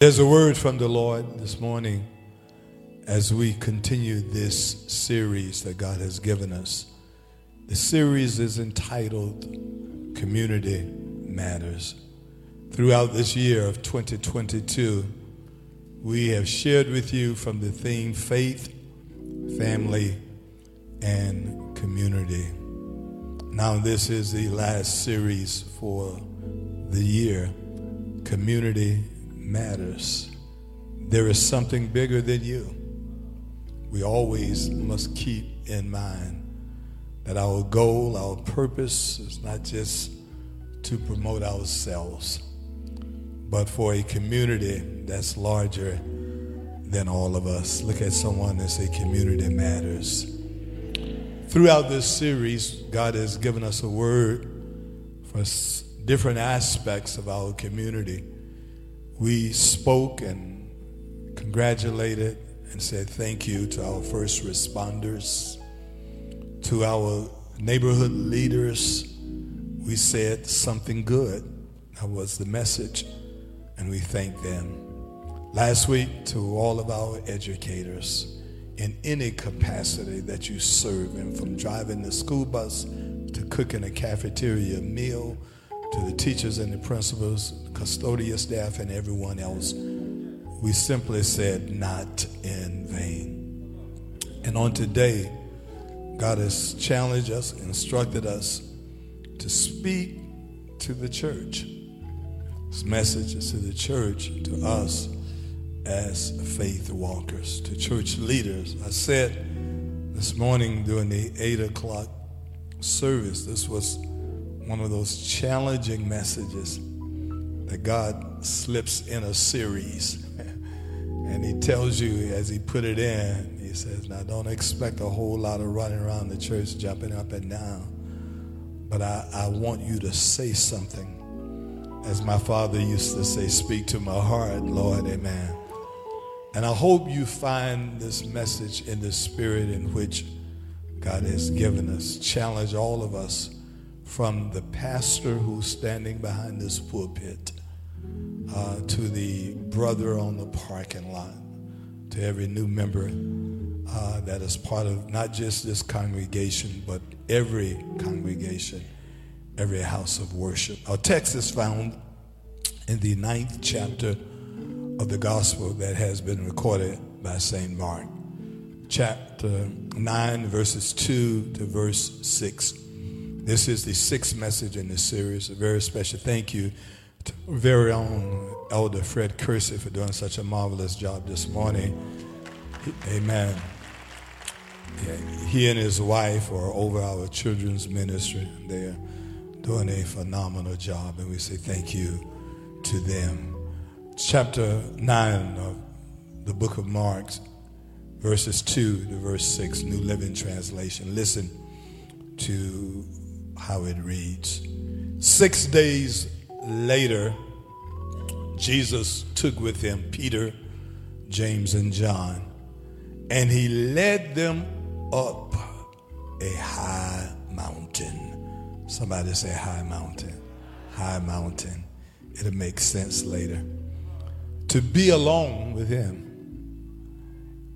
There's a word from the Lord this morning as we continue this series that God has given us. The series is entitled Community Matters. Throughout this year of 2022, we have shared with you from the theme faith, family, and community. Now, this is the last series for the year Community Matters. There is something bigger than you. We always must keep in mind that our goal, our purpose is not just to promote ourselves, but for a community that's larger than all of us. Look at someone and say, Community matters. Throughout this series, God has given us a word for different aspects of our community. We spoke and congratulated and said thank you to our first responders, to our neighborhood leaders. We said something good. That was the message, and we thank them. Last week, to all of our educators in any capacity that you serve in, from driving the school bus to cooking a cafeteria meal, to the teachers and the principals, custodial staff, and everyone else, we simply said, not in vain. And on today, God has challenged us, instructed us to speak to the church. This message is to the church, to us as faith walkers, to church leaders. I said this morning during the 8 o'clock service, this was one of those challenging messages that God slips in a series. and He tells you as He put it in, He says, Now don't expect a whole lot of running around the church, jumping up and down. But I, I want you to say something. As my father used to say, Speak to my heart, Lord, amen. And I hope you find this message in the spirit in which God has given us. Challenge all of us from the pastor who's standing behind this pulpit uh, to the brother on the parking lot, to every new member uh, that is part of not just this congregation, but every congregation, every house of worship. Our text is found in the ninth chapter of the gospel that has been recorded by St. Mark, chapter 9, verses 2 to verse 6. This is the sixth message in this series. A very special thank you our very own Elder Fred Kersey for doing such a marvelous job this morning. Amen. He and his wife are over our children's ministry. They are doing a phenomenal job, and we say thank you to them. Chapter 9 of the book of Mark, verses 2 to verse 6, New Living Translation. Listen to how it reads. Six days later, Jesus took with him Peter, James, and John, and he led them up a high mountain. Somebody say high mountain. High mountain. It'll make sense later. To be alone with him.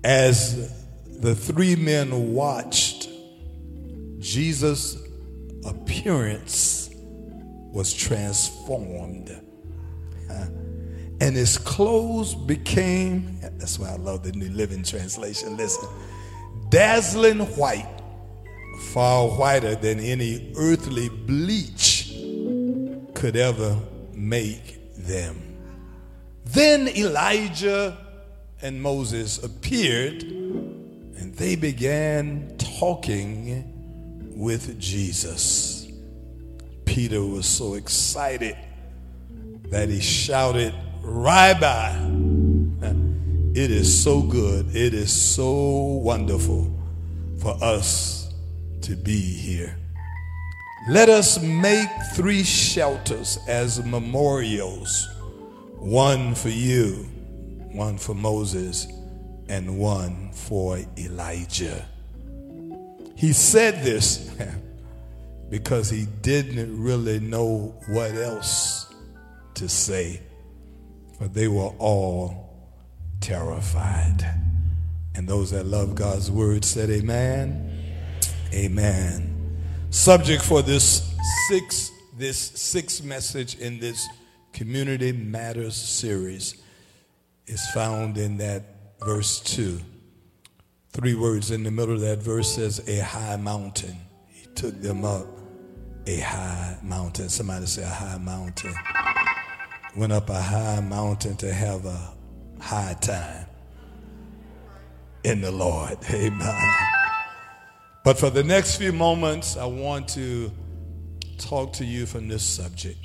As the three men watched, Jesus' appearance was transformed. And his clothes became, that's why I love the New Living Translation. Listen, dazzling white, far whiter than any earthly bleach could ever make them. Then Elijah and Moses appeared, and they began talking with Jesus. Peter was so excited that he shouted, Rabbi, it is so good, it is so wonderful for us to be here. Let us make three shelters as memorials one for you, one for Moses, and one for Elijah. He said this because he didn't really know what else to say. for they were all terrified. And those that love God's word said, Amen. Amen. Subject for this six this sixth message in this Community Matters series is found in that verse 2. Three words in the middle of that verse says, A high mountain. Took them up a high mountain. Somebody say, A high mountain. Went up a high mountain to have a high time in the Lord. Amen. But for the next few moments, I want to talk to you from this subject.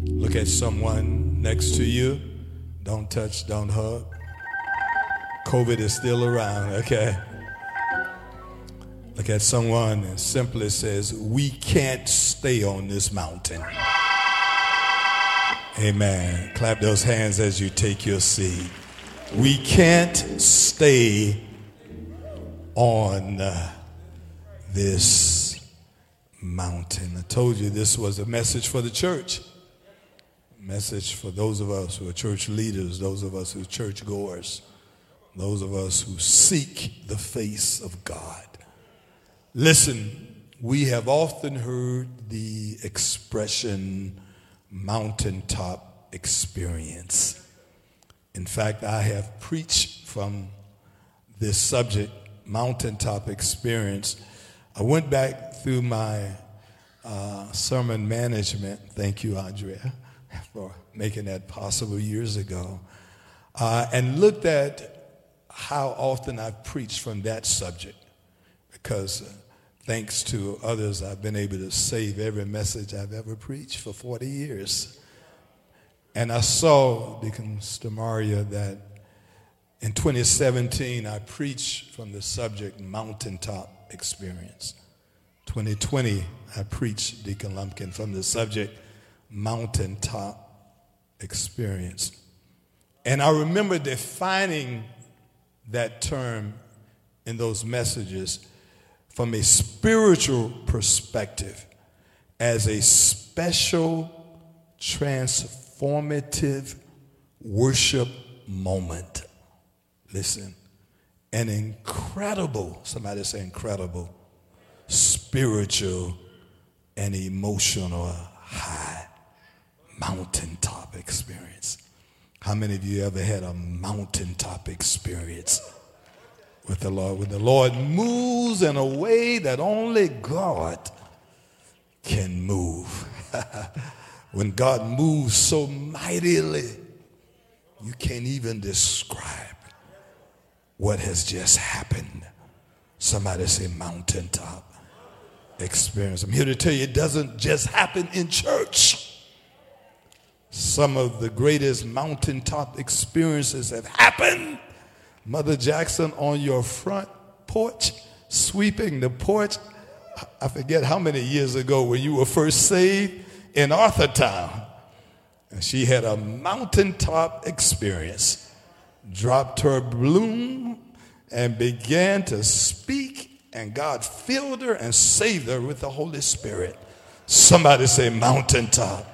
Look at someone next to you. Don't touch, don't hug. COVID is still around, okay? Look at someone and simply says, We can't stay on this mountain. Amen. Clap those hands as you take your seat. We can't stay on uh, this mountain. I told you this was a message for the church. Message for those of us who are church leaders, those of us who are churchgoers, those of us who seek the face of God. Listen, we have often heard the expression mountaintop experience. In fact, I have preached from this subject, mountaintop experience. I went back through my uh, sermon management. Thank you, Andrea, for making that possible years ago. Uh, and looked at how often I've preached from that subject because thanks to others, I've been able to save every message I've ever preached for 40 years. And I saw, Deacon Stamaria, that in 2017 I preached from the subject mountaintop experience. 2020 I preached, Deacon Lumpkin, from the subject mountaintop experience. And I remember defining that term in those messages from a spiritual perspective as a special transformative worship moment. Listen, an incredible, somebody say incredible, spiritual and emotional high mountaintop experience. How many of you ever had a mountaintop experience with the Lord? When the Lord moves in a way that only God can move. when God moves so mightily, you can't even describe what has just happened. Somebody say mountaintop experience. I'm here to tell you it doesn't just happen in church. Some of the greatest mountaintop experiences have happened. Mother Jackson on your front porch, sweeping the porch. I forget how many years ago when you were first saved in Arthurtown. And she had a mountaintop experience, dropped her bloom, and began to speak, and God filled her and saved her with the Holy Spirit. Somebody say, mountaintop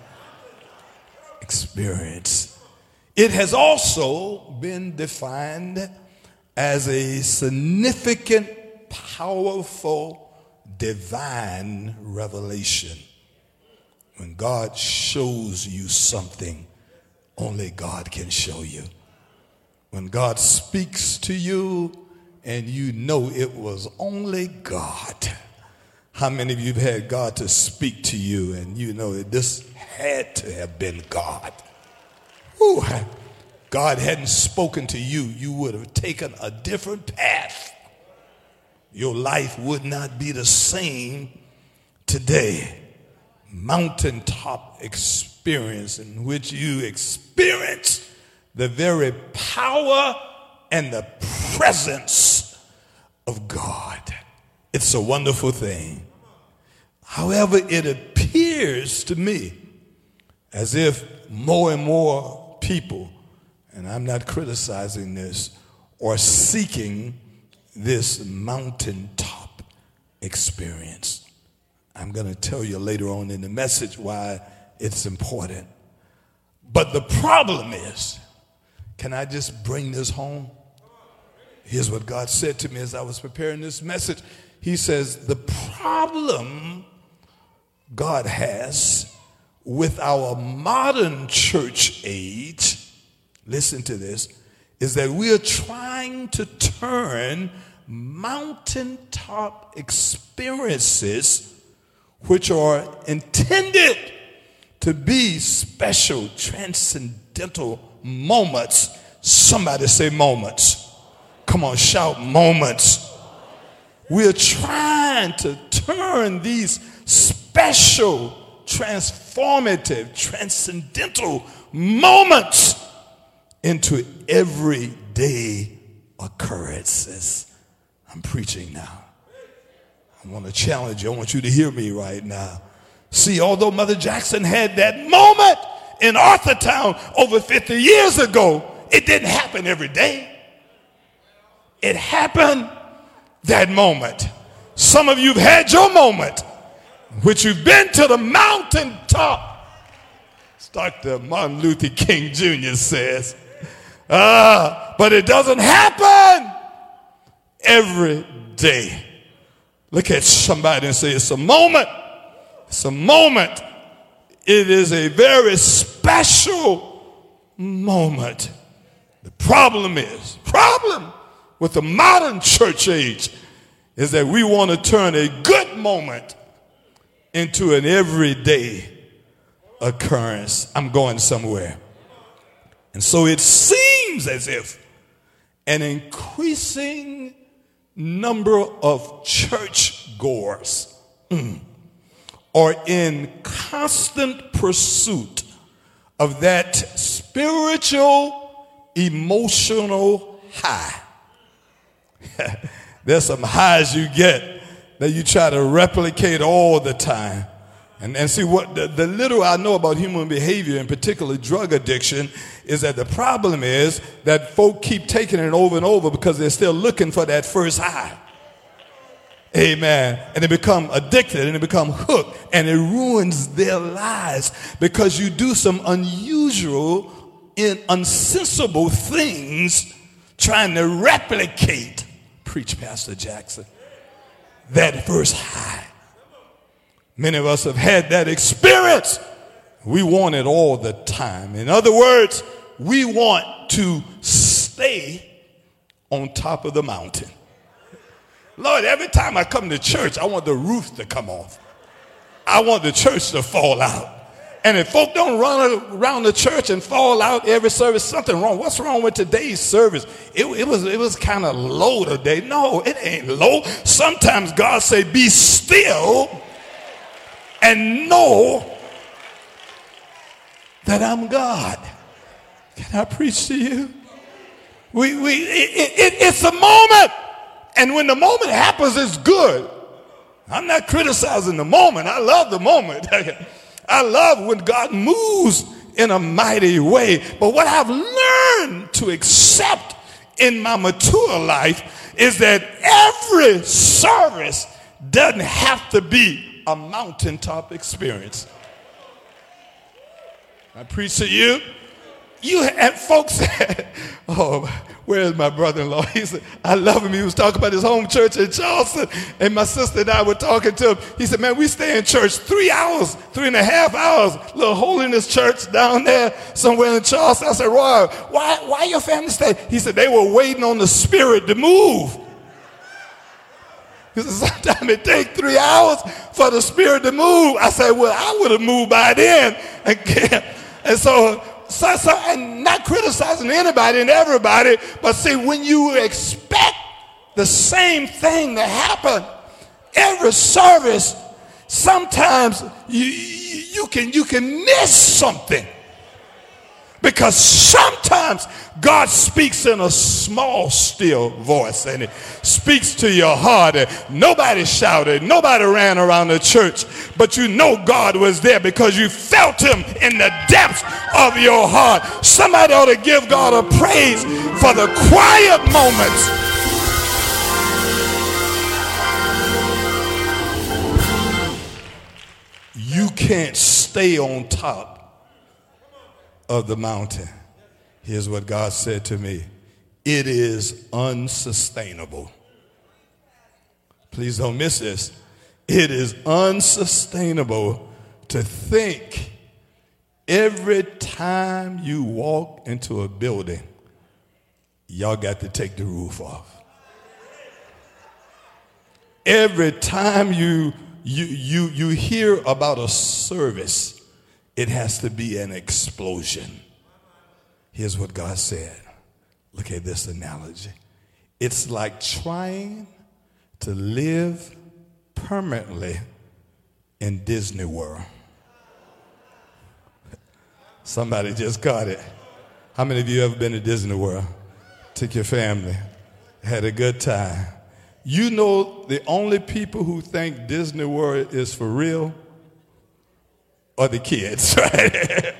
experience. It has also been defined as a significant, powerful, divine revelation. When God shows you something, only God can show you. When God speaks to you and you know it was only God. How many of you have had God to speak to you and you know that this had to have been God? Ooh, God hadn't spoken to you, you would have taken a different path. Your life would not be the same today mountaintop experience in which you experience the very power and the presence of God. It's a wonderful thing. However, it appears to me as if more and more people, and I'm not criticizing this, or seeking this mountaintop experience. I'm going to tell you later on in the message why it's important. But the problem is, can I just bring this home? Here's what God said to me as I was preparing this message. He says, The problem God has with our modern church age, listen to this, is that we are trying to turn mountaintop experiences, which are intended to be special, transcendental moments. Somebody say moments. Come on, shout moments. We're trying to turn these special, transformative, transcendental moments into everyday occurrences. I'm preaching now. I want to challenge you. I want you to hear me right now. See, although Mother Jackson had that moment in Arthurtown over 50 years ago, it didn't happen every day. It happened that moment. Some of you have had your moment, which you've been to the mountaintop. As Dr. Martin Luther King Jr. says, uh, but it doesn't happen every day. Look at somebody and say, It's a moment. It's a moment. It is a very special moment. The problem is, problem with the modern church age is that we want to turn a good moment into an everyday occurrence. I'm going somewhere. And so it seems as if an increasing number of church goers mm, are in constant pursuit of that spiritual, emotional high. There's some highs you get that you try to replicate all the time. And, and see what the, the little I know about human behavior, and particularly drug addiction, is that the problem is that folk keep taking it over and over because they're still looking for that first high. Amen. And they become addicted and they become hooked and it ruins their lives because you do some unusual and unsensible things trying to replicate, preach Pastor Jackson, that first high. Many of us have had that experience. We want it all the time. In other words, we want to stay on top of the mountain. Lord, every time I come to church, I want the roof to come off. I want the church to fall out. And if folk don't run around the church and fall out every service, something wrong. What's wrong with today's service? It, it was, it was kind of low today. No, it ain't low. Sometimes God say, be still and know that I'm God. Can I preach to you? We, we, it, it, it's a moment. And when the moment happens, it's good. I'm not criticizing the moment. I love the moment. I love when God moves in a mighty way. But what I've learned to accept in my mature life is that every service doesn't have to be a mountaintop experience. I preach to you. You and folks said, "Oh, where's my brother-in-law?" He said, "I love him." He was talking about his home church in Charleston, and my sister and I were talking to him. He said, "Man, we stay in church three hours, three and a half hours, little holiness church down there somewhere in Charleston." I said, "Roy, why, why your family stay?" He said, "They were waiting on the Spirit to move." He said, sometimes it takes three hours for the spirit to move. I said, well, I would have moved by then. And, and so, so, so, and not criticizing anybody and everybody, but see, when you expect the same thing to happen every service, sometimes you, you, can, you can miss something. Because sometimes God speaks in a small, still voice and it speaks to your heart. And nobody shouted, nobody ran around the church, but you know God was there because you felt Him in the depths of your heart. Somebody ought to give God a praise for the quiet moments. You can't stay on top of the mountain. Here's what God said to me it is unsustainable. Please don't miss this. It is unsustainable to think every time you walk into a building, y'all got to take the roof off. Every time you, you, you, you hear about a service, it has to be an explosion. Here's what God said. Look at this analogy. It's like trying to live permanently in Disney World. Somebody just got it. How many of you ever been to Disney World? Took your family, had a good time. You know the only people who think Disney World is for real are the kids, right?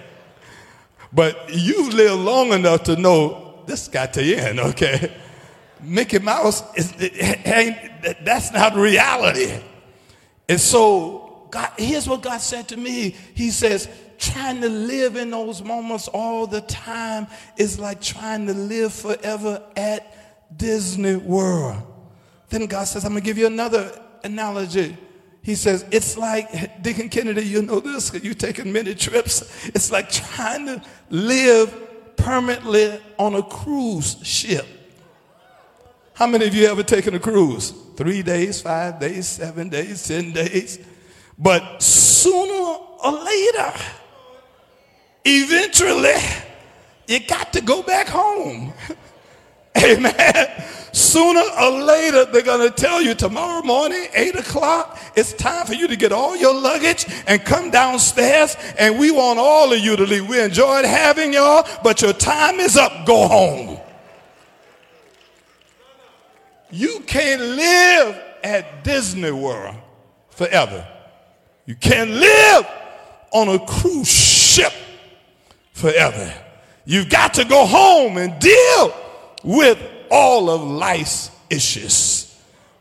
but you live long enough to know this got to end, okay? Mickey Mouse is that's not reality. And so God, here's what God said to me. He says, trying to live in those moments all the time is like trying to live forever at Disney World. Then God says, I'm to give you another analogy. He says, it's like, Deacon Kennedy, you know this, you've taken many trips. It's like trying to live permanently on a cruise ship. How many of you ever taken a cruise? Three days, five days, seven days, ten days. But sooner or later, eventually, you got to go back home. Amen. Sooner or later, they're going to tell you tomorrow morning, 8 o'clock, it's time for you to get all your luggage and come downstairs. And we want all of you to leave. We enjoyed having y'all, but your time is up. Go home. You can't live at Disney World forever. You can't live on a cruise ship forever. You've got to go home and deal with all of life's issues.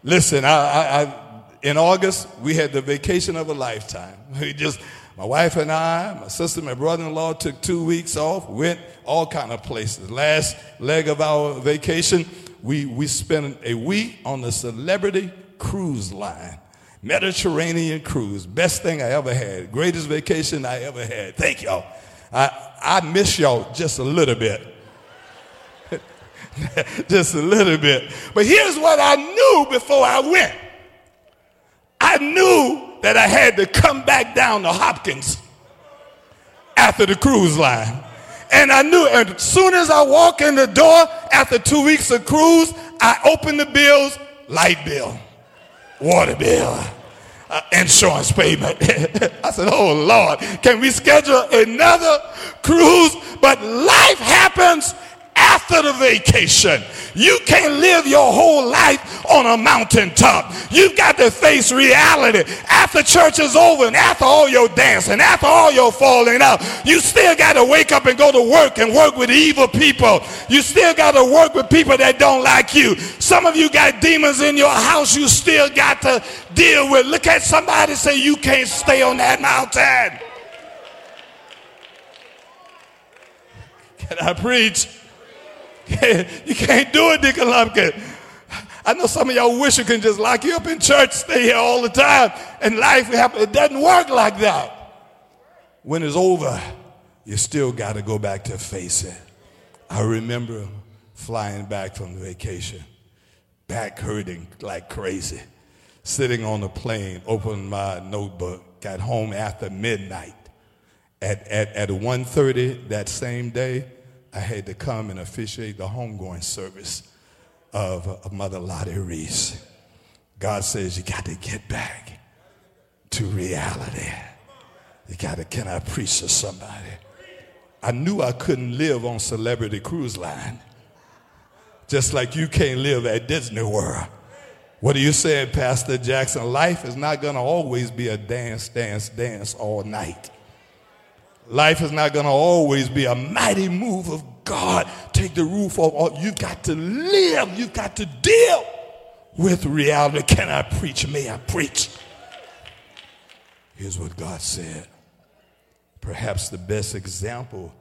Listen, I, I, I, in August, we had the vacation of a lifetime. We just, my wife and I, my sister, my brother-in-law took two weeks off, went all kind of places. Last leg of our vacation, we, we spent a week on the celebrity cruise line. Mediterranean cruise. Best thing I ever had. Greatest vacation I ever had. Thank y'all. I, I miss y'all just a little bit. just a little bit. But here's what I knew before I went I knew that I had to come back down to Hopkins after the cruise line. And I knew, as soon as I walk in the door after two weeks of cruise, I open the bills light bill, water bill, uh, insurance payment. I said, Oh Lord, can we schedule another cruise? But life happens after the vacation. You can't live your whole life on a mountaintop. You've got to face reality. After church is over and after all your dancing, after all your falling out, you still got to wake up and go to work and work with evil people. You still got to work with people that don't like you. Some of you got demons in your house you still got to deal with. Look at somebody say you can't stay on that mountain. Can I preach? you can't do it, Deacon Lumpkin. I know some of y'all wish you can just lock you up in church, stay here all the time, and life happen. It doesn't work like that. When it's over, you still got to go back to face it. I remember flying back from vacation, back hurting like crazy, sitting on the plane, opened my notebook, got home after midnight. At, at, at 1.30 that same day, I had to come and officiate the homegoing service of, of Mother Lottie Reese. God says you got to get back to reality. You got to, can I preach to somebody? I knew I couldn't live on Celebrity Cruise Line, just like you can't live at Disney World. What are you saying, Pastor Jackson? Life is not going to always be a dance, dance, dance all night. Life is not going to always be a mighty move of God. Take the roof off. Oh, You've got to live. You've got to deal with reality. Can I preach? May I preach? Here's what God said. Perhaps the best example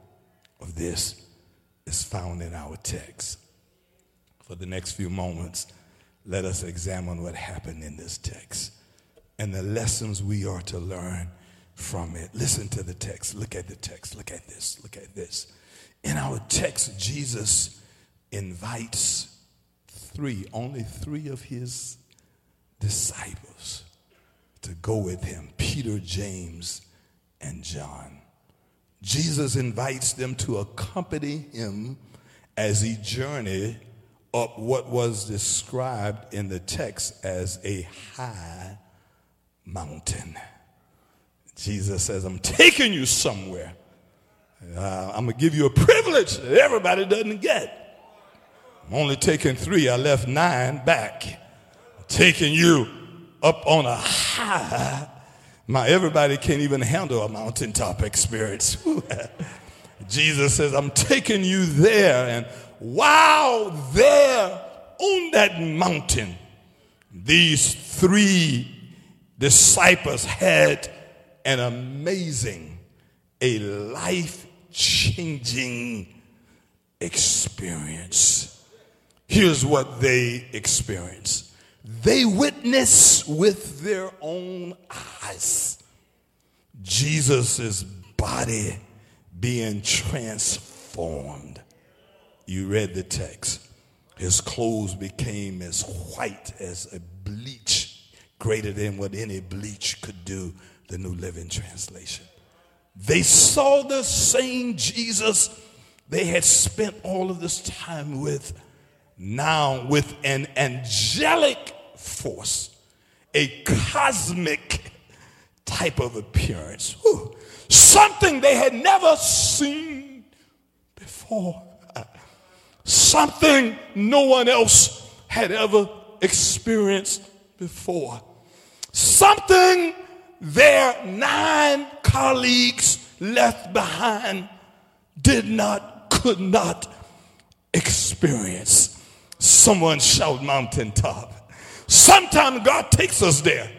of this is found in our text. For the next few moments, let us examine what happened in this text and the lessons we are to learn from it. Listen to the text. Look at the text. Look at this. Look at this. In our text, Jesus invites three, only three of his disciples to go with him Peter, James, and John. Jesus invites them to accompany him as he journeyed up what was described in the text as a high mountain. Jesus says, I'm taking you somewhere. Uh, I'm going to give you a privilege that everybody doesn't get. I'm only taking three, I left nine back. I'm taking you up on a high. My everybody can't even handle a mountaintop experience. Jesus says, I'm taking you there. And while there on that mountain, these three disciples had an amazing, a life changing experience. Here's what they experience they witness with their own eyes Jesus' body being transformed. You read the text. His clothes became as white as a bleach, greater than what any bleach could do, the New Living Translation. They saw the same Jesus they had spent all of this time with now with an angelic force, a cosmic type of appearance, Whew. something they had never seen before, something no one else had ever experienced before, something their nine colleagues left behind did not, could not experience. Someone shout mountaintop. Sometimes God takes us there.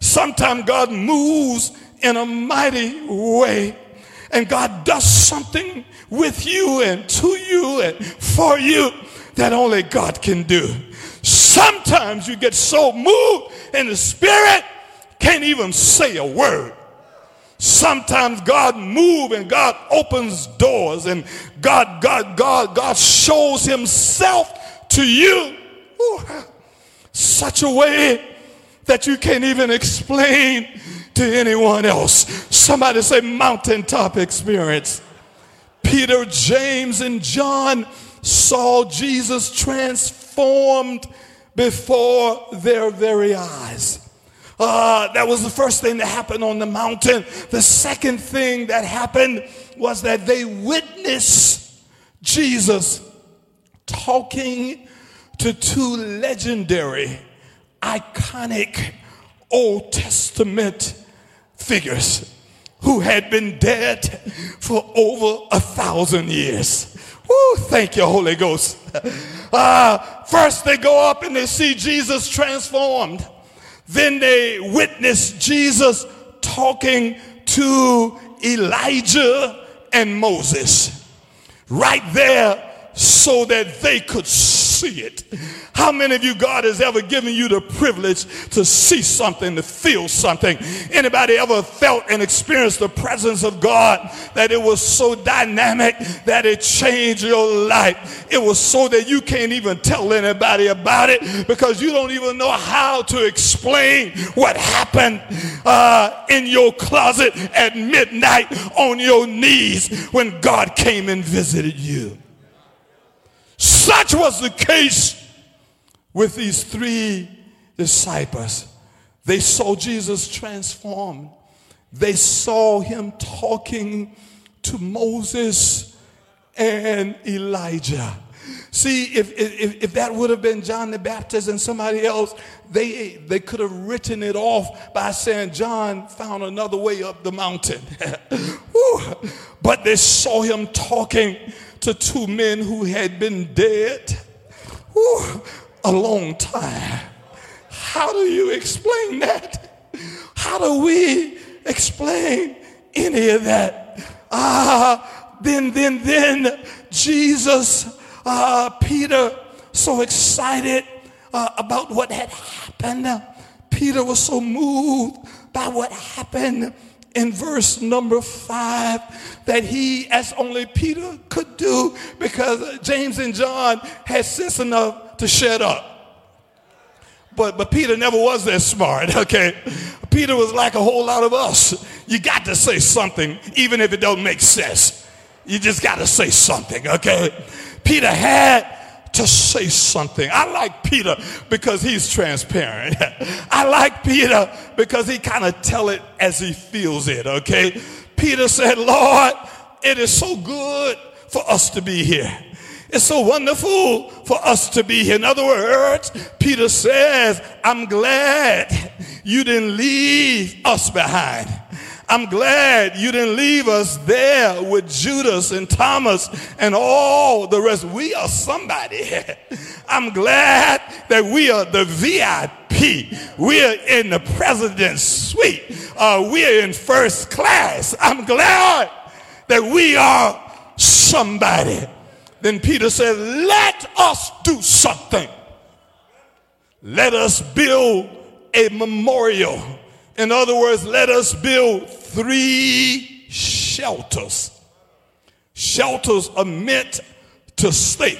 Sometimes God moves in a mighty way. And God does something with you and to you and for you that only God can do. Sometimes you get so moved in the spirit, can't even say a word. Sometimes God moves and God opens doors and God, God, God, God shows himself to you Ooh, such a way that you can't even explain to anyone else. Somebody say mountaintop experience. Peter, James, and John saw Jesus transformed before their very eyes. Uh, that was the first thing that happened on the mountain. The second thing that happened was that they witnessed Jesus talking to two legendary, iconic Old Testament figures who had been dead for over a thousand years. Woo, thank you, Holy Ghost. Uh, first, they go up and they see Jesus transformed. Then they witness Jesus talking to Elijah and Moses. Right there, so that they could see it. How many of you God has ever given you the privilege to see something, to feel something? Anybody ever felt and experienced the presence of God that it was so dynamic that it changed your life? It was so that you can't even tell anybody about it because you don't even know how to explain what happened uh, in your closet at midnight on your knees when God came and visited you. Such was the case with these three disciples. They saw Jesus transformed. They saw him talking to Moses and Elijah. See, if, if, if that would have been John the Baptist and somebody else, they, they could have written it off by saying John found another way up the mountain. but they saw him talking to two men who had been dead whew, a long time. How do you explain that? How do we explain any of that? Ah, then, then, then Jesus, uh, Peter, so excited uh, about what had happened. Peter was so moved by what happened in verse number five that he, as only Peter could do, because James and John had sense enough to shut up. But, but Peter never was that smart, okay? Peter was like a whole lot of us. You got to say something, even if it don't make sense. You just got to say something, okay? Peter had to say something. I like Peter because he's transparent. I like Peter because he kind of tell it as he feels it, okay? Peter said, Lord, it is so good for us to be here. It's so wonderful for us to be here. In other words, Peter says, I'm glad you didn't leave us behind. I'm glad you didn't leave us there with Judas and Thomas and all the rest. We are somebody. I'm glad that we are the VIP. We are in the president's suite. Uh, we are in first class. I'm glad that we are somebody. Then Peter said, Let us do something. Let us build a memorial. In other words, let us build three shelters. Shelters are meant to stay.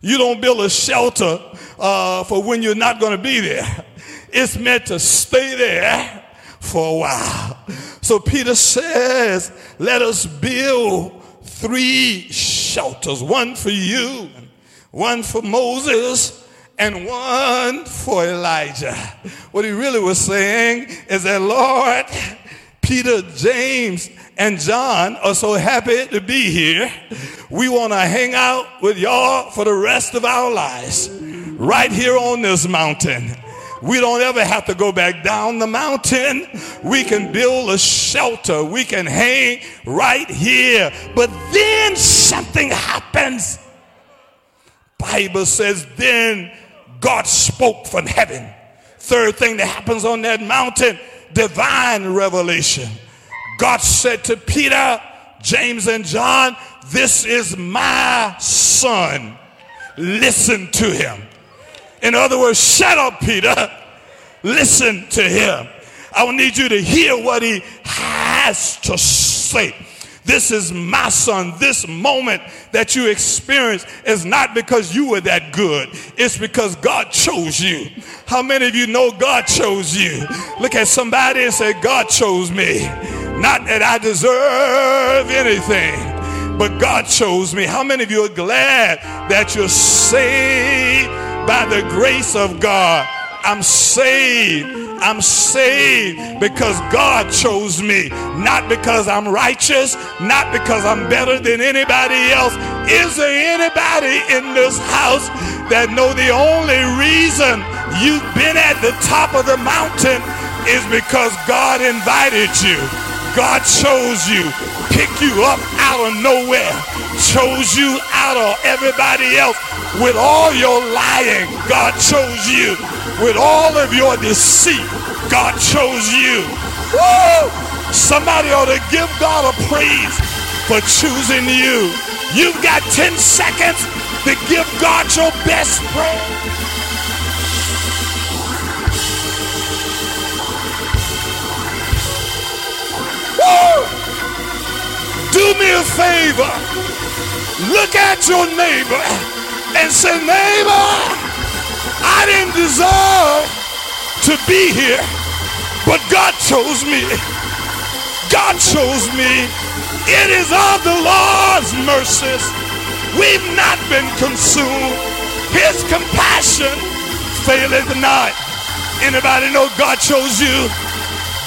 You don't build a shelter uh, for when you're not going to be there. It's meant to stay there for a while. So Peter says, let us build three shelters one for you, one for Moses, and one for Elijah. What he really was saying is that, Lord, Peter, James, and John are so happy to be here. We want to hang out with y'all for the rest of our lives, right here on this mountain. We don't ever have to go back down the mountain. We can build a shelter. We can hang right here. But then something happens. Bible says then God spoke from heaven. Third thing that happens on that mountain, divine revelation. God said to Peter, James and John, this is my son. Listen to him. In other words, shut up, Peter. Listen to him. I will need you to hear what he has to say. This is my son. This moment that you experience is not because you were that good. It's because God chose you. How many of you know God chose you? Look at somebody and say, God chose me. Not that I deserve anything, but God chose me. How many of you are glad that you're saved by the grace of God? I'm saved. I'm saved because God chose me, not because I'm righteous, not because I'm better than anybody else. Is there anybody in this house that know the only reason you've been at the top of the mountain is because God invited you? God chose you, picked you up out of nowhere, chose you out of everybody else with all your lying. God chose you with all of your deceit. God chose you. Woo! Somebody ought to give God a praise for choosing you. You've got 10 seconds to give God your best praise. Do me a favor. Look at your neighbor and say, neighbor, I didn't deserve to be here, but God chose me. God chose me. It is of the Lord's mercies. We've not been consumed. His compassion faileth not. Anybody know God chose you?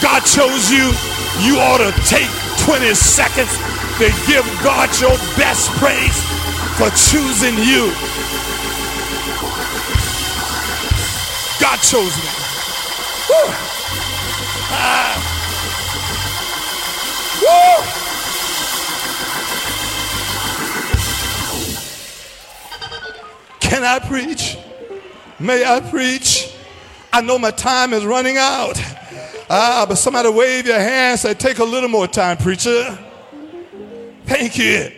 God chose you. You ought to take 20 seconds to give God your best praise for choosing you. God chose me. Woo. Ah. Woo. Can I preach? May I preach? I know my time is running out. Ah, but somebody wave your hand say, take a little more time, preacher. Thank you.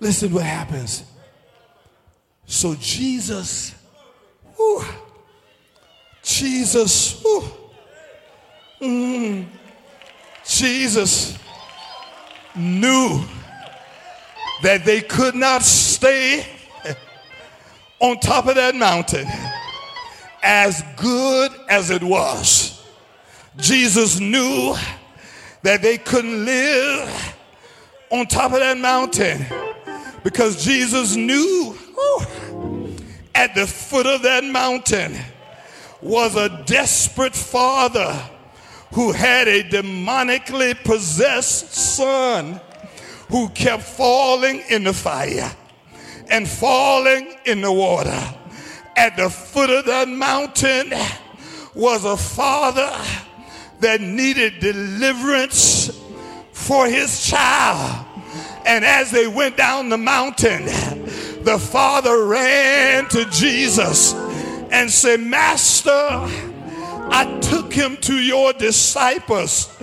Listen what happens. So Jesus, whew, Jesus, whew, mm, Jesus knew that they could not stay on top of that mountain as good as it was. Jesus knew that they couldn't live on top of that mountain because Jesus knew at the foot of that mountain was a desperate father who had a demonically possessed son who kept falling in the fire and falling in the water. At the foot of that mountain was a father that needed deliverance for his child. And as they went down the mountain, the father ran to Jesus and said, Master, I took him to your disciples,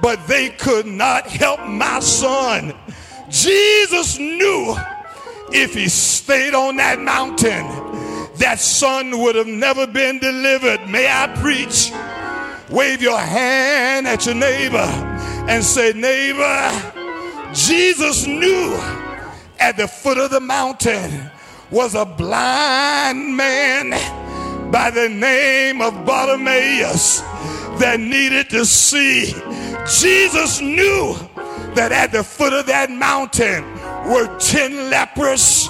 but they could not help my son. Jesus knew if he stayed on that mountain, that son would have never been delivered. May I preach? Wave your hand at your neighbor and say, Neighbor, Jesus knew at the foot of the mountain was a blind man by the name of Bartimaeus that needed to see. Jesus knew that at the foot of that mountain were 10 lepers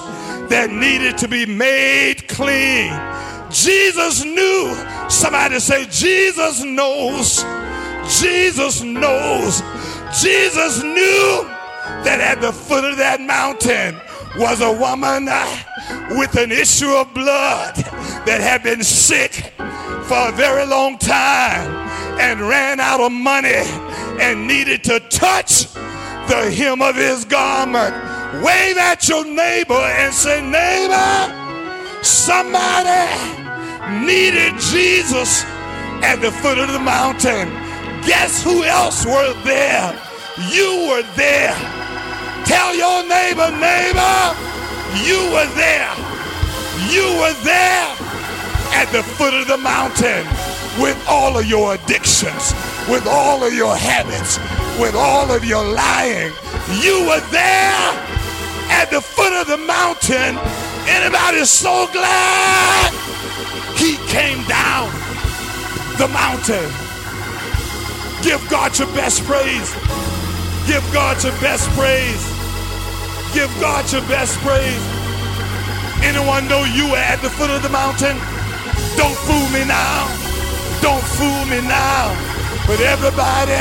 that needed to be made clean. Jesus knew. Somebody say, Jesus knows. Jesus knows. Jesus knew that at the foot of that mountain was a woman uh, with an issue of blood that had been sick for a very long time and ran out of money and needed to touch the hem of his garment. Wave at your neighbor and say, Neighbor, somebody needed Jesus at the foot of the mountain. Guess who else were there? You were there. Tell your neighbor, neighbor, you were there. You were there at the foot of the mountain with all of your addictions, with all of your habits, with all of your lying. You were there at the foot of the mountain. Anybody so glad he came down the mountain? Give God your best praise. Give God your best praise. Give God your best praise. Anyone know you were at the foot of the mountain? Don't fool me now. Don't fool me now. But everybody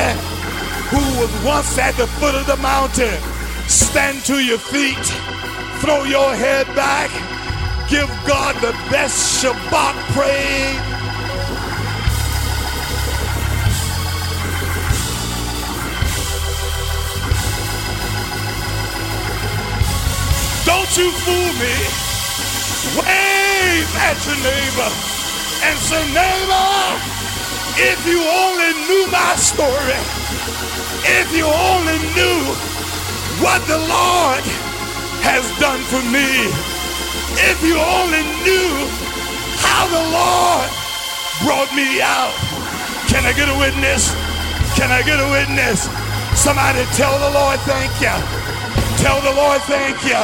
who was once at the foot of the mountain, stand to your feet, throw your head back, give God the best Shabach praise. Don't you fool me. Wave at your neighbor and say, neighbor, if you only knew my story, if you only knew what the Lord has done for me, if you only knew how the Lord brought me out. Can I get a witness? Can I get a witness? Somebody tell the Lord thank you. Tell the Lord thank you.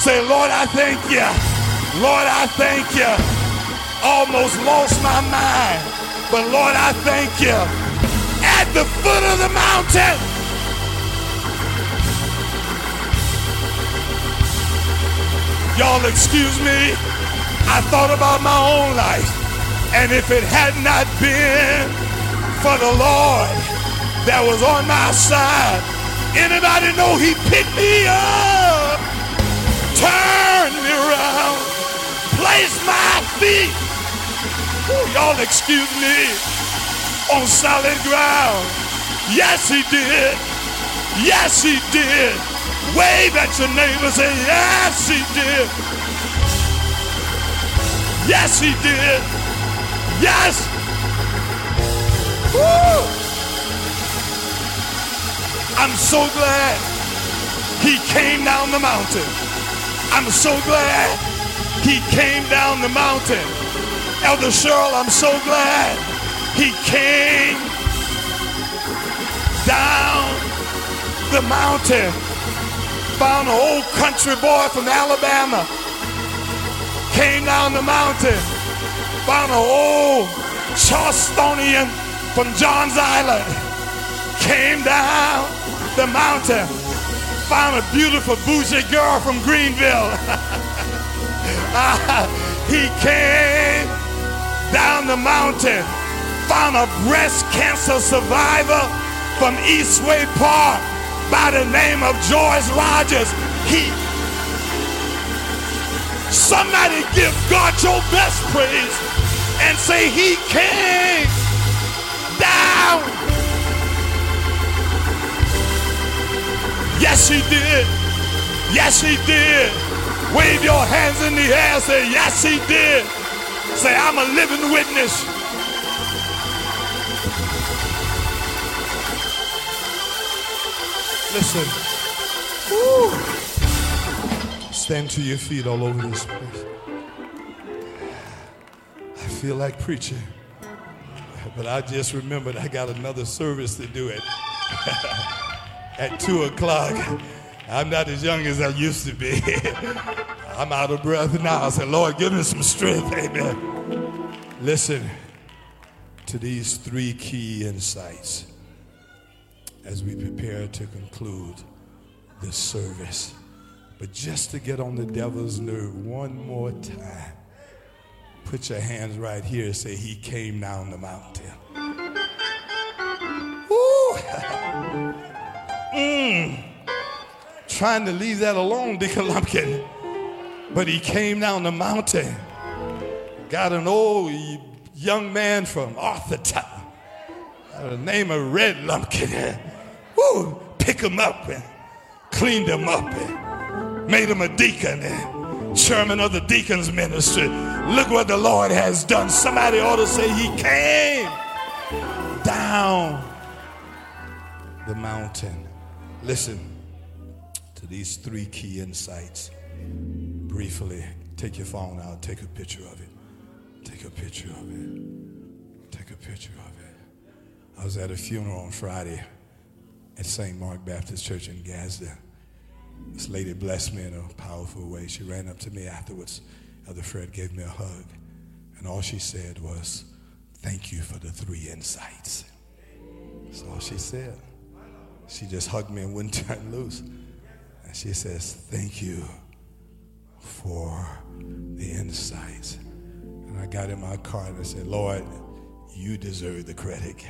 Say, Lord, I thank you. Lord, I thank you. Almost lost my mind. But Lord, I thank you. At the foot of the mountain. Y'all excuse me. I thought about my own life. And if it had not been for the Lord that was on my side, anybody know he picked me up, turned me around, placed my feet. Ooh, y'all excuse me on solid ground. Yes, he did. Yes, he did. Wave at your neighbor, and say, Yes, he did. Yes, he did. Yes. Woo. I'm so glad he came down the mountain. I'm so glad he came down the mountain. Elder Cheryl, I'm so glad he came down the mountain. Found an old country boy from Alabama. Came down the mountain. Found an old Charlestonian from Johns Island. Came down the mountain. Found a beautiful bougie girl from Greenville. he came down the mountain. Found a breast cancer survivor from Eastway Park by the name of Joyce Rogers. He somebody give God your best praise and say he came down. Yes, he did. Yes, he did. Wave your hands in the air. And say, yes, he did. Say, I'm a living witness. Listen. Woo. Stand to your feet all over this place. I feel like preaching, but I just remembered I got another service to do it at 2 o'clock. I'm not as young as I used to be. I'm out of breath now. I said, Lord, give me some strength. Amen. Listen to these three key insights as we prepare to conclude this service. But just to get on the devil's nerve one more time, put your hands right here and say, He came down the mountain. Woo! mm. Trying to leave that alone, Deacon Lumpkin. But he came down the mountain, got an old young man from Arthur Arthurtown, the name of Red Lumpkin. Eh? Woo, pick him up and cleaned him up and made him a deacon and chairman of the deacons ministry. Look what the Lord has done. Somebody ought to say he came down the mountain. Listen to these three key insights. Briefly, take your phone out, take a picture of it. Take a picture of it. Take a picture of it. I was at a funeral on Friday at St. Mark Baptist Church in Gadsden. This lady blessed me in a powerful way. She ran up to me afterwards. Elder Fred gave me a hug. And all she said was, Thank you for the three insights. That's all she said. She just hugged me and wouldn't turn loose. And she says, Thank you for the insights. And I got in my car and I said, Lord, you deserve the credit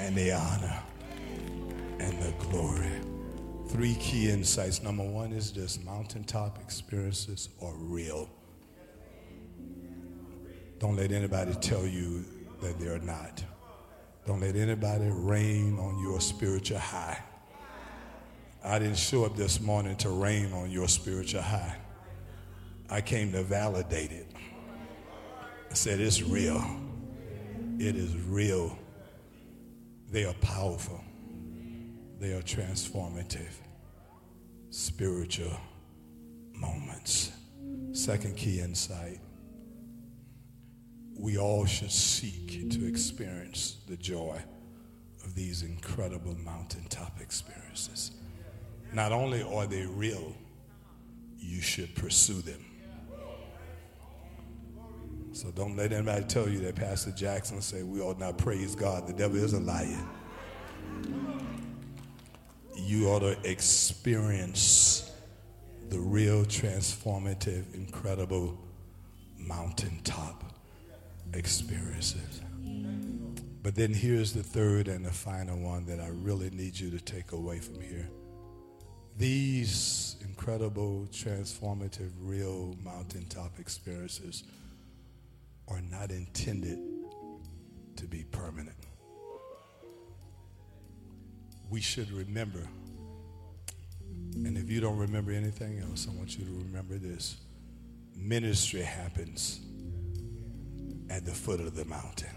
and the honor and the glory. Three key insights. Number one is this mountaintop experiences are real. Don't let anybody tell you that they're not. Don't let anybody rain on your spiritual high. I didn't show up this morning to rain on your spiritual high. I came to validate it. I said, It's real. It is real. They are powerful. They are transformative, spiritual moments. Second key insight we all should seek to experience the joy of these incredible mountaintop experiences. Not only are they real, you should pursue them. So don't let anybody tell you that Pastor Jackson said we ought not praise God. The devil is a liar you ought to experience the real transformative, incredible mountaintop experiences. But then here's the third and the final one that I really need you to take away from here. These incredible, transformative, real mountaintop experiences are not intended to be permanent we should remember. And if you don't remember anything else, I want you to remember this ministry happens at the foot of the mountain.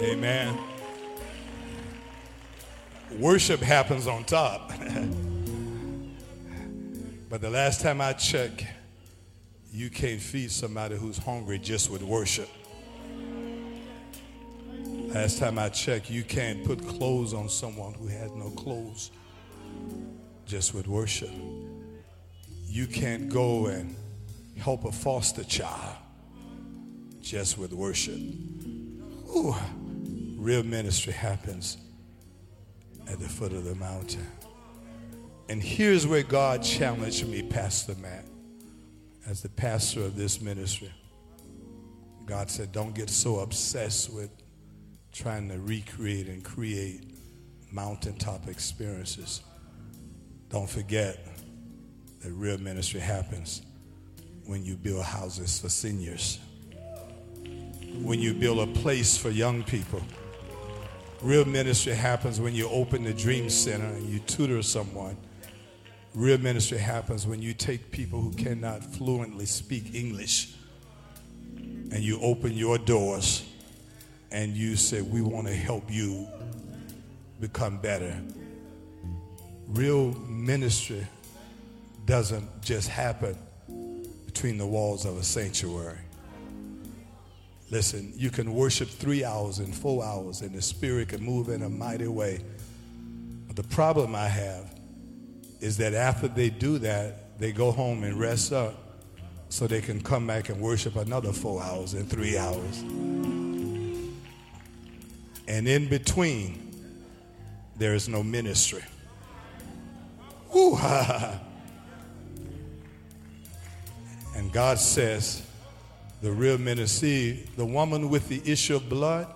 Amen. worship happens on top. but the last time I checked, you can't feed somebody who's hungry just with worship. Last time I checked, you can't put clothes on someone who has no clothes just with worship. You can't go and help a foster child just with worship. Ooh, real ministry happens at the foot of the mountain. And here's where God challenged me, Pastor Matt, as the pastor of this ministry. God said, Don't get so obsessed with trying to recreate and create mountaintop experiences. Don't forget that real ministry happens when you build houses for seniors, when you build a place for young people. Real ministry happens when you open the Dream Center and you tutor someone. Real ministry happens when you take people who cannot fluently speak English and you open your doors and you say, We want to help you become better. Real ministry doesn't just happen between the walls of a sanctuary. Listen, you can worship three hours and four hours, and the Spirit can move in a mighty way. But the problem I have is that after they do that, they go home and rest up so they can come back and worship another four hours and three hours. And in between, there is no ministry. Ooh, ha. And God says, the real ministry, the woman with the issue of blood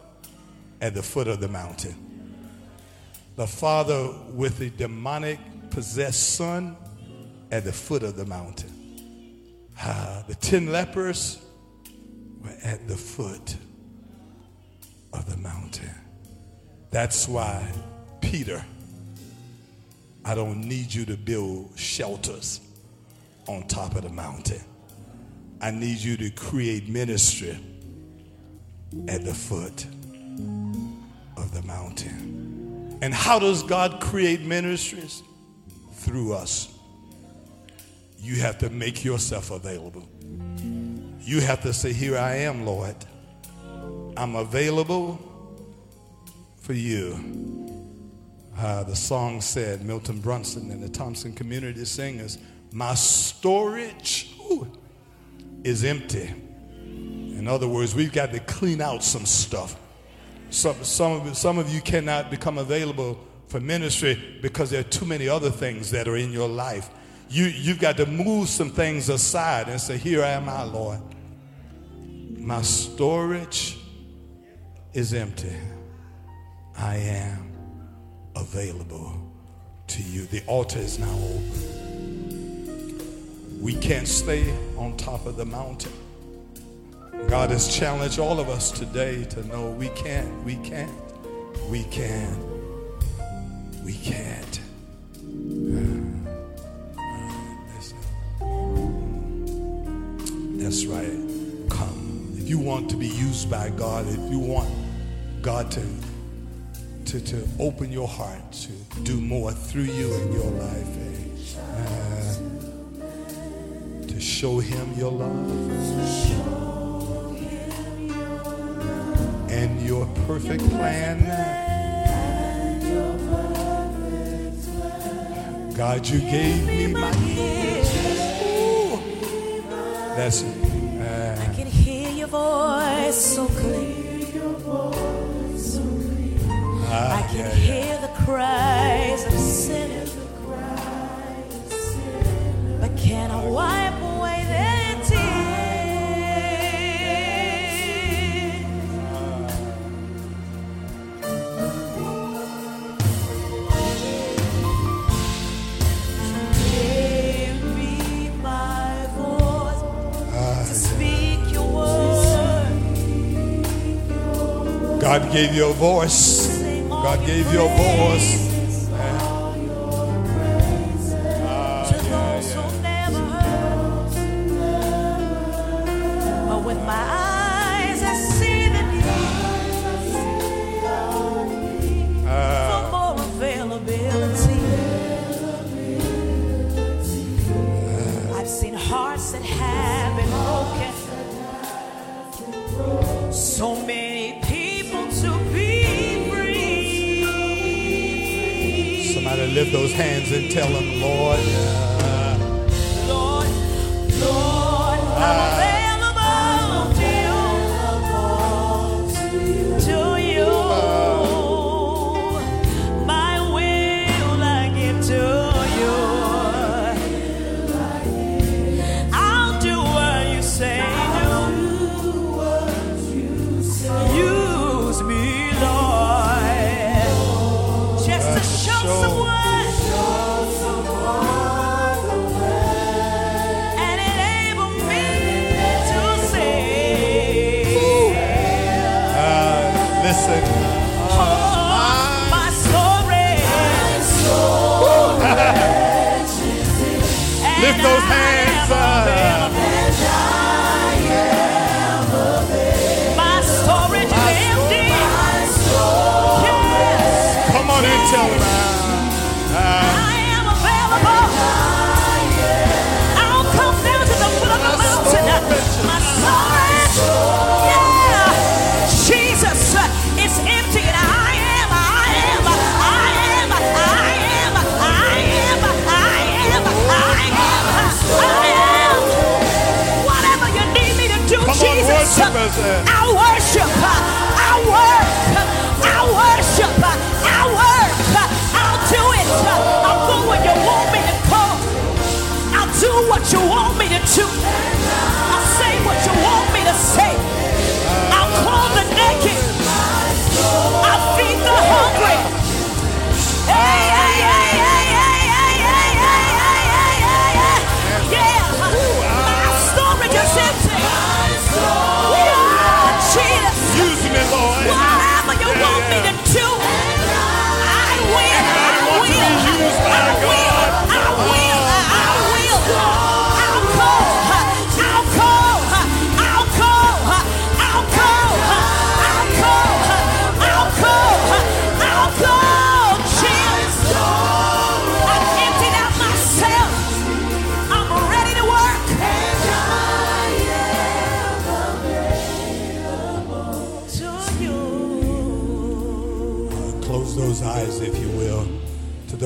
at the foot of the mountain. The father with the demonic possessed son at the foot of the mountain. The ten lepers were at the foot of the mountain. That's why, Peter, I don't need you to build shelters on top of the mountain. I need you to create ministry at the foot of the mountain. And how does God create ministries? Through us. You have to make yourself available. You have to say, Here I am, Lord. I'm available for you. Uh, the song said, Milton Brunson and the Thompson Community Singers, My storage. Ooh, is empty. In other words, we've got to clean out some stuff. Some, some, of, some of you cannot become available for ministry because there are too many other things that are in your life. You, you've got to move some things aside and say, Here I am I, Lord. My storage is empty. I am available to you. The altar is now open. We can't stay on top of the mountain. God has challenged all of us today to know we can't, we can't, we can, we can't. That's right. Come. If you want to be used by God, if you want God to, to, to open your heart to do more through you in your life, uh, show him your love and your perfect plan. God, you gave me my ears. That's it. Uh, I can hear your voice so clear. Ah, I can yeah, hear yeah. the cries of sinners. But can I wipe God gave you a voice. God gave you a voice. Those hands and tell them, Lord. Lord, Lord, Jesus. worship. I worship. I. I worship. I work. I'll do it. I'll go where you want me to go. I'll do what you want me to do.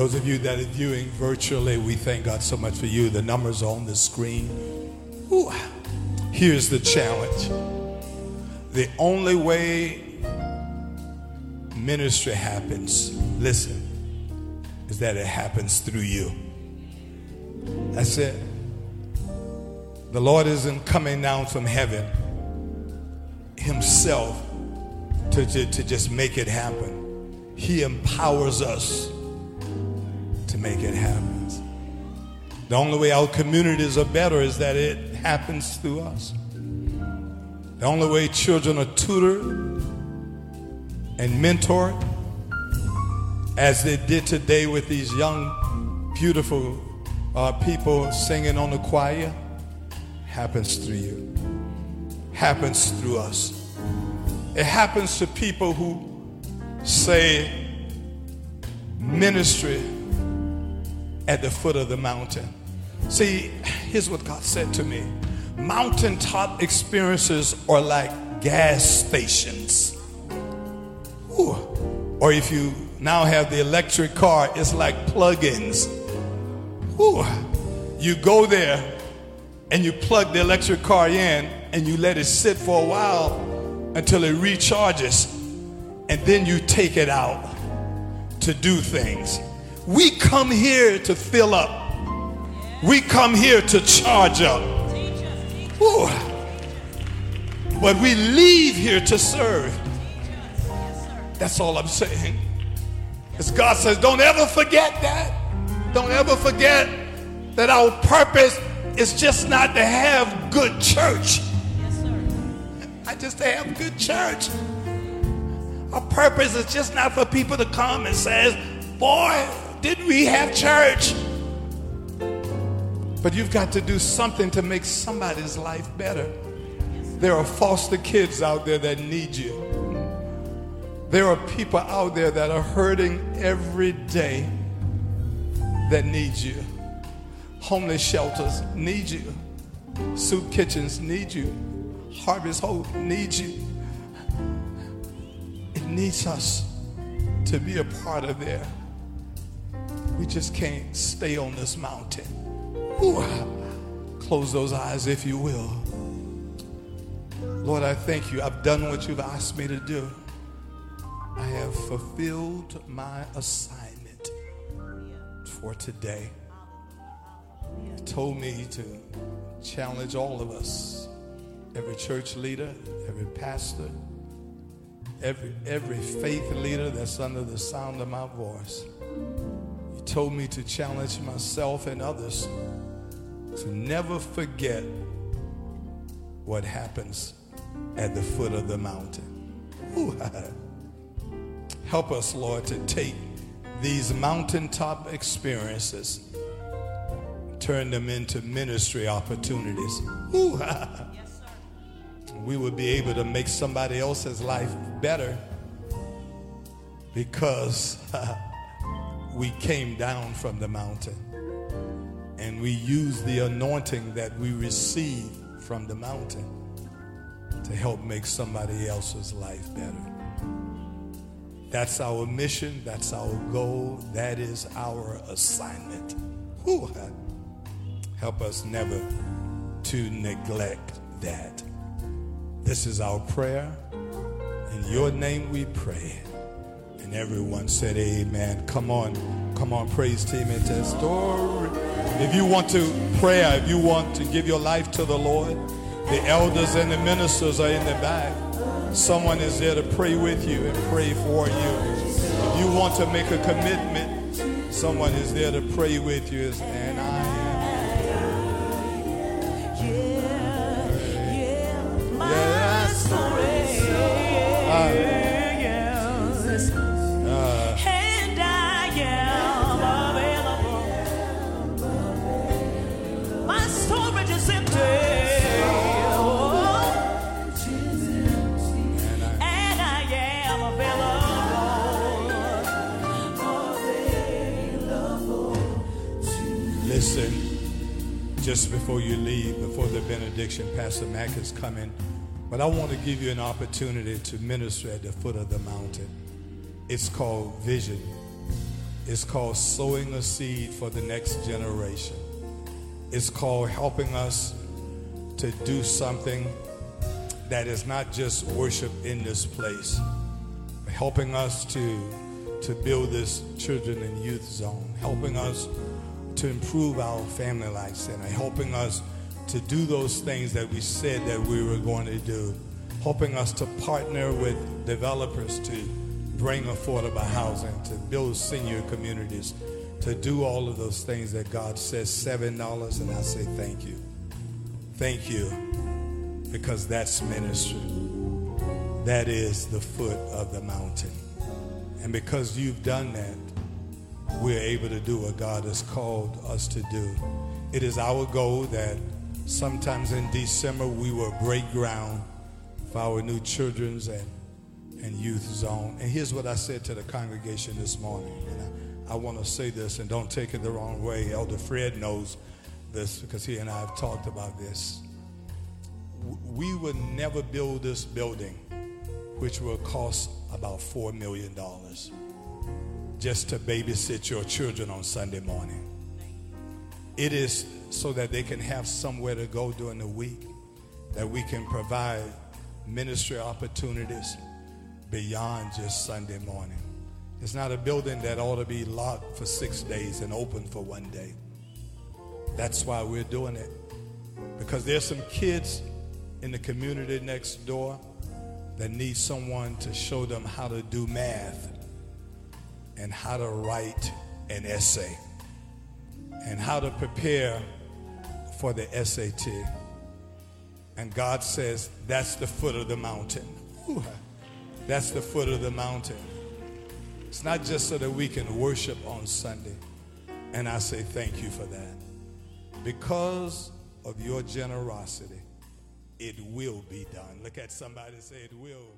Those of you that are viewing virtually, we thank God so much for you. The numbers are on the screen. Ooh. Here's the challenge the only way ministry happens, listen, is that it happens through you. That's it. The Lord isn't coming down from heaven Himself to, to, to just make it happen. He empowers us make it happen. The only way our communities are better is that it happens through us. The only way children are tutored and mentored, as they did today with these young, beautiful uh, people singing on the choir, happens through you, happens through us. It happens to people who say ministry at the foot of the mountain. See, here's what God said to me mountaintop experiences are like gas stations. Ooh. Or if you now have the electric car, it's like plug ins. You go there and you plug the electric car in and you let it sit for a while until it recharges, and then you take it out to do things. We come here to fill up, we come here to charge up. Ooh. But we leave here to serve. That's all I'm saying. As God says, don't ever forget that. Don't ever forget that our purpose is just not to have good church. I just have good church. Our purpose is just not for people to come and say, boy, did we have church? But you've got to do something to make somebody's life better. There are foster kids out there that need you. There are people out there that are hurting every day that need you. Homeless shelters need you. Soup kitchens need you. Harvest Hope needs you. It needs us to be a part of there. We just can't stay on this mountain. Ooh, close those eyes if you will. Lord, I thank you. I've done what you've asked me to do. I have fulfilled my assignment for today. You told me to challenge all of us, every church leader, every pastor, every, every faith leader that's under the sound of my voice. Told me to challenge myself and others to never forget what happens at the foot of the mountain. Ooh, help us, Lord, to take these mountaintop experiences, turn them into ministry opportunities. Ooh, we would be able to make somebody else's life better because we came down from the mountain and we used the anointing that we received from the mountain to help make somebody else's life better. That's our mission. That's our goal. That is our assignment. Ooh, help us never to neglect that. This is our prayer. In your name we pray. And everyone said, Amen. Come on, come on, praise team and tell story. If you want to pray, if you want to give your life to the Lord, the elders and the ministers are in the back. Someone is there to pray with you and pray for you. If you want to make a commitment, someone is there to pray with you. And I just before you leave, before the benediction, Pastor Mack is coming. But I want to give you an opportunity to minister at the foot of the mountain. It's called vision. It's called sowing a seed for the next generation. It's called helping us to do something that is not just worship in this place, but helping us to, to build this children and youth zone, helping us to improve our family life center, helping us to do those things that we said that we were going to do, helping us to partner with developers to bring affordable housing, to build senior communities, to do all of those things that God says $7, and I say thank you. Thank you, because that's ministry. That is the foot of the mountain. And because you've done that, we're able to do what God has called us to do. It is our goal that sometimes in December we will break ground for our new children's and, and youth zone. And here's what I said to the congregation this morning. And I, I want to say this and don't take it the wrong way. Elder Fred knows this because he and I have talked about this. We would never build this building, which will cost about $4 million just to babysit your children on Sunday morning. It is so that they can have somewhere to go during the week, that we can provide ministry opportunities beyond just Sunday morning. It's not a building that ought to be locked for six days and open for one day. That's why we're doing it. Because there's some kids in the community next door that need someone to show them how to do math and how to write an essay and how to prepare for the SAT. And God says, that's the foot of the mountain. Ooh, that's the foot of the mountain. It's not just so that we can worship on Sunday. And I say thank you for that. Because of your generosity, it will be done. Look at somebody say, it will.